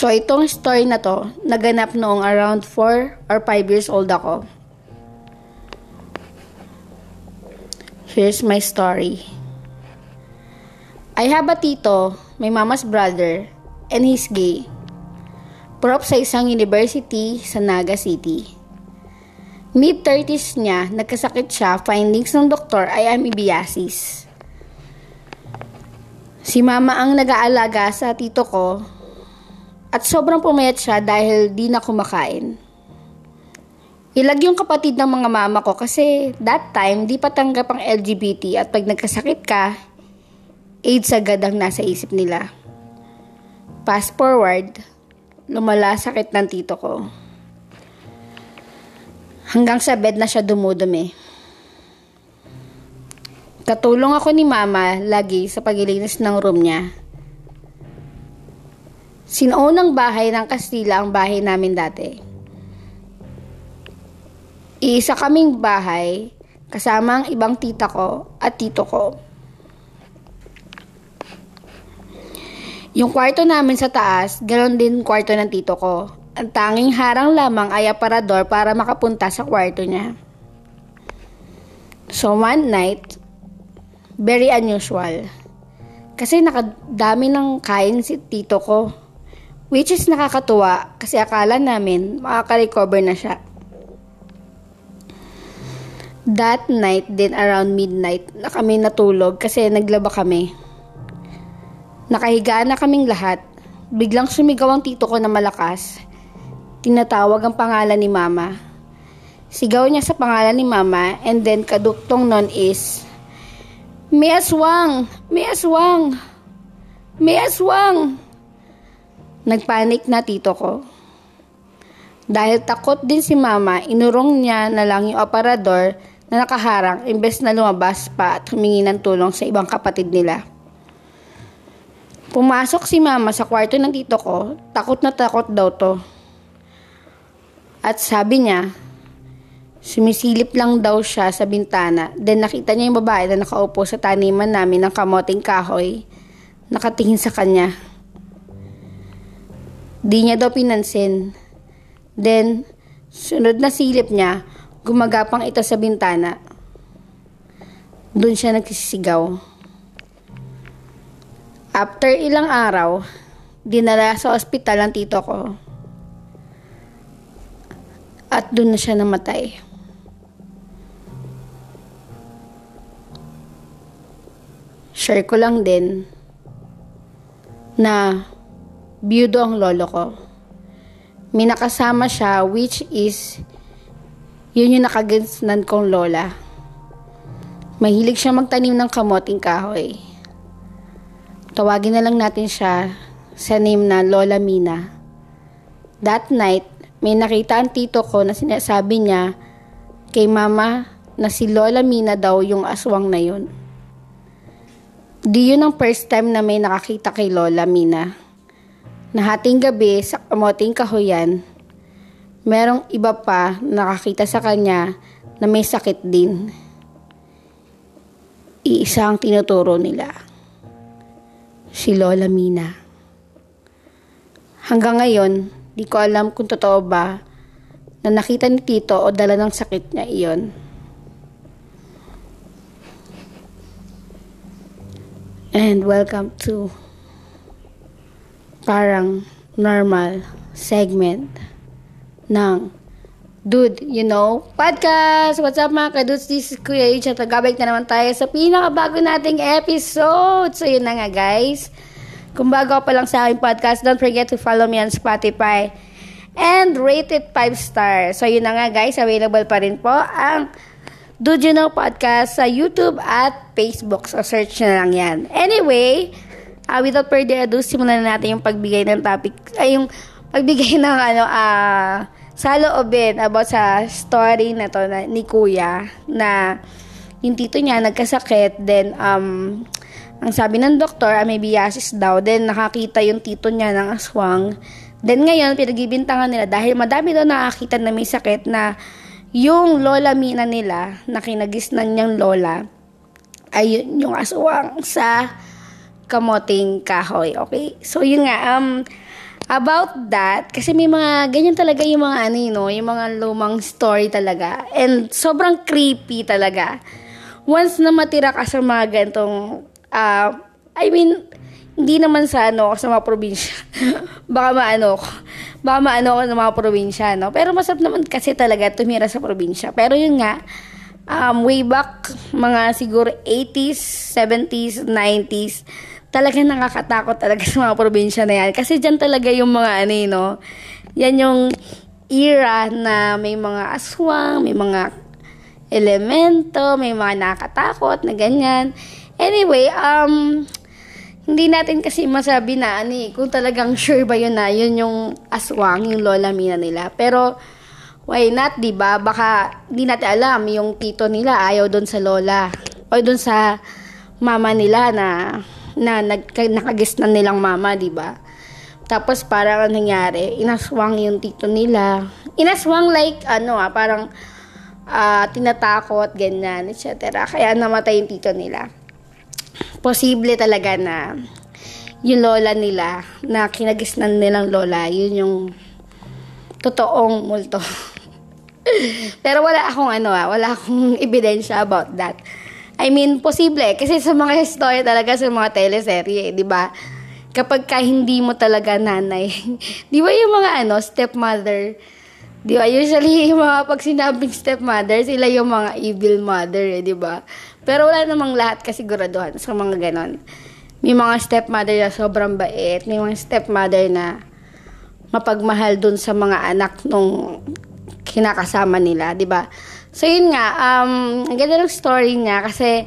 So, itong story na to, naganap noong around 4 or 5 years old ako. Here's my story. I have a tito, my mama's brother, and he's gay. Prop sa isang university sa Naga City. Mid-30s niya, nagkasakit siya, findings ng doktor ay amoebiasis. Si mama ang nag-aalaga sa tito ko at sobrang pumayat siya dahil di na kumakain. Ilag yung kapatid ng mga mama ko kasi that time di pa tanggap ang LGBT at pag nagkasakit ka, AIDS agad ang nasa isip nila. Fast forward, lumala sakit ng tito ko. Hanggang sa bed na siya dumudumi. Katulong ako ni mama lagi sa paglilinis ng room niya. Sinuunang bahay ng Kastila ang bahay namin dati. Iisa kaming bahay kasama ang ibang tita ko at tito ko. Yung kwarto namin sa taas, ganoon din kwarto ng tito ko. Ang tanging harang lamang ay aparador para makapunta sa kwarto niya. So one night, very unusual. Kasi nakadami ng kain si tito ko. Which is nakakatuwa kasi akala namin makaka-recover na siya. That night din around midnight na kami natulog kasi naglaba kami. Nakahiga na kaming lahat. Biglang sumigaw ang tito ko na malakas. Tinatawag ang pangalan ni mama. Sigaw niya sa pangalan ni mama and then kaduktong nun is May aswang! May aswang! May aswang! Nagpanik na tito ko. Dahil takot din si mama, inurong niya na lang yung aparador na nakaharang imbes na lumabas pa at humingi ng tulong sa ibang kapatid nila. Pumasok si mama sa kwarto ng tito ko, takot na takot daw to. At sabi niya, sumisilip lang daw siya sa bintana, then nakita niya yung babae na nakaupo sa taniman namin ng kamoting kahoy, nakatingin sa kanya. Di niya daw pinansin. Then, sunod na silip niya, gumagapang ito sa bintana. Doon siya nagsisigaw. After ilang araw, dinala sa ospital ang tito ko. At doon na siya namatay. Share ko lang din na biyudo ang lolo ko. May nakasama siya which is yun yung nakaginsnan kong lola. Mahilig siya magtanim ng kamoting kahoy. Tawagin na lang natin siya sa name na Lola Mina. That night, may nakita ang tito ko na sinasabi niya kay mama na si Lola Mina daw yung aswang na yun. Di yun ang first time na may nakakita kay Lola Mina. Nahating gabi sa kamoting kahoyan, merong iba pa nakakita sa kanya na may sakit din. Iisa ang tinuturo nila. Si Lola Mina. Hanggang ngayon, di ko alam kung totoo ba na nakita ni Tito o dala ng sakit niya iyon. And welcome to parang normal segment ng Dude, you know, podcast! What's up mga kadudes? This is Kuya H at nagabalik na naman tayo sa pinakabago nating episode. So yun na nga guys. Kung bago pa lang sa aking podcast, don't forget to follow me on Spotify and rate it 5 stars. So yun na nga guys, available pa rin po ang Dude You Know Podcast sa YouTube at Facebook. So search na lang yan. Anyway, uh, without further ado, simulan na natin yung pagbigay ng topic, ay yung pagbigay ng ano, ah, uh, sa loobin about sa story na to na, ni Kuya na yung tito niya nagkasakit then um ang sabi ng doktor amoebiasis daw then nakakita yung tito niya ng aswang. Then ngayon pinagbibintangan nila dahil madami daw nakakita na may sakit na yung lola mina nila na kinagisnan niyang lola ay yung aswang sa kamoting kahoy okay so yun nga um about that, kasi may mga, ganyan talaga yung mga ano yun, no? yung mga lumang story talaga. And sobrang creepy talaga. Once na matira ka sa mga gantong, uh, I mean, hindi naman sa ano, sa mga probinsya. baka maano ko. Baka maano ko sa mga probinsya, no? Pero masarap naman kasi talaga tumira sa probinsya. Pero yun nga, um, way back, mga siguro 80s, 70s, 90s, talaga nakakatakot talaga sa mga probinsya na yan. Kasi dyan talaga yung mga ano, no? Yan yung era na may mga aswang, may mga elemento, may mga nakakatakot na ganyan. Anyway, um, hindi natin kasi masabi na ani kung talagang sure ba yun na yun yung aswang, yung lola mina nila. Pero, why not, di ba? Baka hindi natin alam yung tito nila ayaw doon sa lola o doon sa mama nila na na nag, nakagis na nilang mama, di ba? Tapos parang nangyari, inaswang yung tito nila. Inaswang like, ano ah, parang uh, tinatakot, ganyan, etc. Kaya namatay yung tito nila. Posible talaga na yung lola nila, na kinagisnan nilang lola, yun yung totoong multo. Pero wala akong ano ah, wala akong ebidensya about that. I mean, posible. Kasi sa mga story talaga, sa mga teleserye, di ba? Kapag ka hindi mo talaga nanay. di ba yung mga ano, stepmother, di ba? Usually, yung mga pag sinabing stepmother, sila yung mga evil mother, eh, di ba? Pero wala namang lahat kasiguraduhan sa mga ganon. May mga stepmother na sobrang bait. May mga stepmother na mapagmahal dun sa mga anak nung kinakasama nila, di ba? So, yun nga, um, ang ganda ng story niya kasi,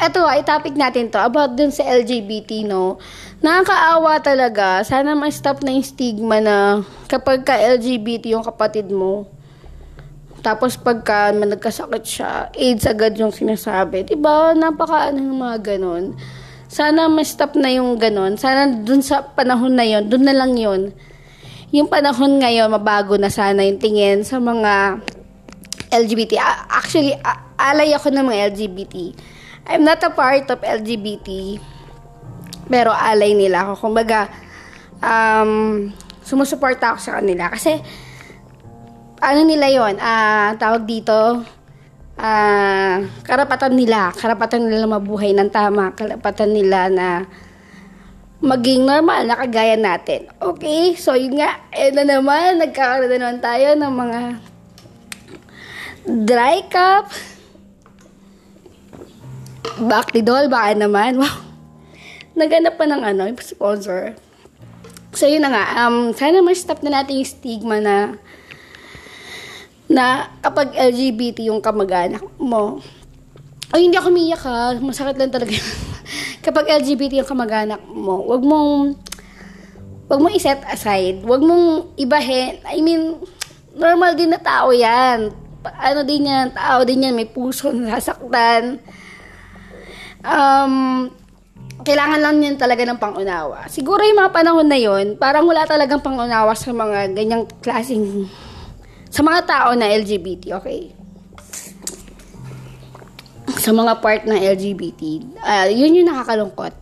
ito, ay topic natin to, about dun sa LGBT, no? Nakakaawa talaga. Sana ma-stop na yung stigma na kapag ka LGBT yung kapatid mo, tapos pagka nagkasakit siya, AIDS agad yung sinasabi. Diba? Napaka ano ng mga ganon. Sana ma-stop na yung ganon. Sana dun sa panahon na yon dun na lang yon Yung panahon ngayon, mabago na sana yung tingin sa mga LGBT. Actually, alay ako ng mga LGBT. I'm not a part of LGBT, pero alay nila ako. Kumbaga, um, sumusuporta ako sa kanila. Kasi, ano nila yon uh, tawag dito, uh, karapatan nila. Karapatan nila mabuhay ng tama. Karapatan nila na maging normal na kagaya natin. Okay? So, yun nga. Eh na naman, nagkakaroon na naman tayo ng mga Dry cup. Bactidol, baka naman. Wow. Naganap pa ng ano, sponsor. So, yun na nga. Um, sana ma-stop na natin yung stigma na na kapag LGBT yung kamag-anak mo, ay, hindi ako umiyak ha. Masakit lang talaga. kapag LGBT yung kamag-anak mo, wag mong, wag mong iset aside. Wag mong ibahin. I mean, normal din na tao yan ano din yan, tao din yan, may puso nasaktan. Um, kailangan lang yan talaga ng pangunawa. Siguro yung mga panahon na yon parang wala talagang pangunawa sa mga ganyang klaseng, sa mga tao na LGBT, okay? Sa mga part ng LGBT, uh, yun yung nakakalungkot.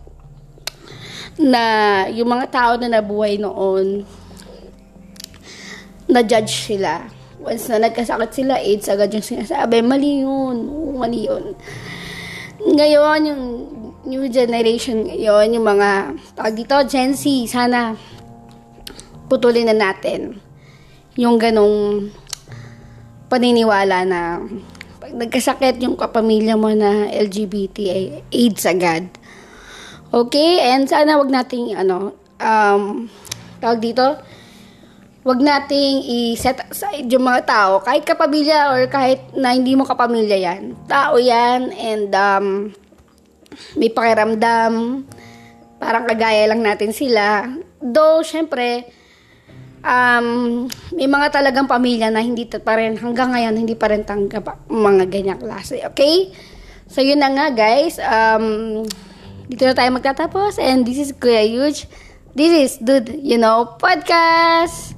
Na yung mga tao na nabuhay noon, na-judge sila Once na nagkasakit sila, AIDS agad yung sinasabi. Mali yun. Mali yun. Ngayon, yung new generation ngayon, yung mga, tawag dito, Gen Z, sana putulin na natin yung ganong paniniwala na pag nagkasakit yung kapamilya mo na LGBT, ay AIDS agad. Okay? And sana wag nating, ano, um, tawag dito, wag nating i-set aside yung mga tao, kahit kapamilya or kahit na hindi mo kapamilya yan. Tao yan and um, may pakiramdam, parang kagaya lang natin sila. Though, syempre, um, may mga talagang pamilya na hindi pa rin, hanggang ngayon, hindi pa rin tanggap mga ganyang klase. Okay? So, yun na nga, guys. Um, dito na tayo magtatapos. And this is Kuya Huge. This is Dude, you know, podcast.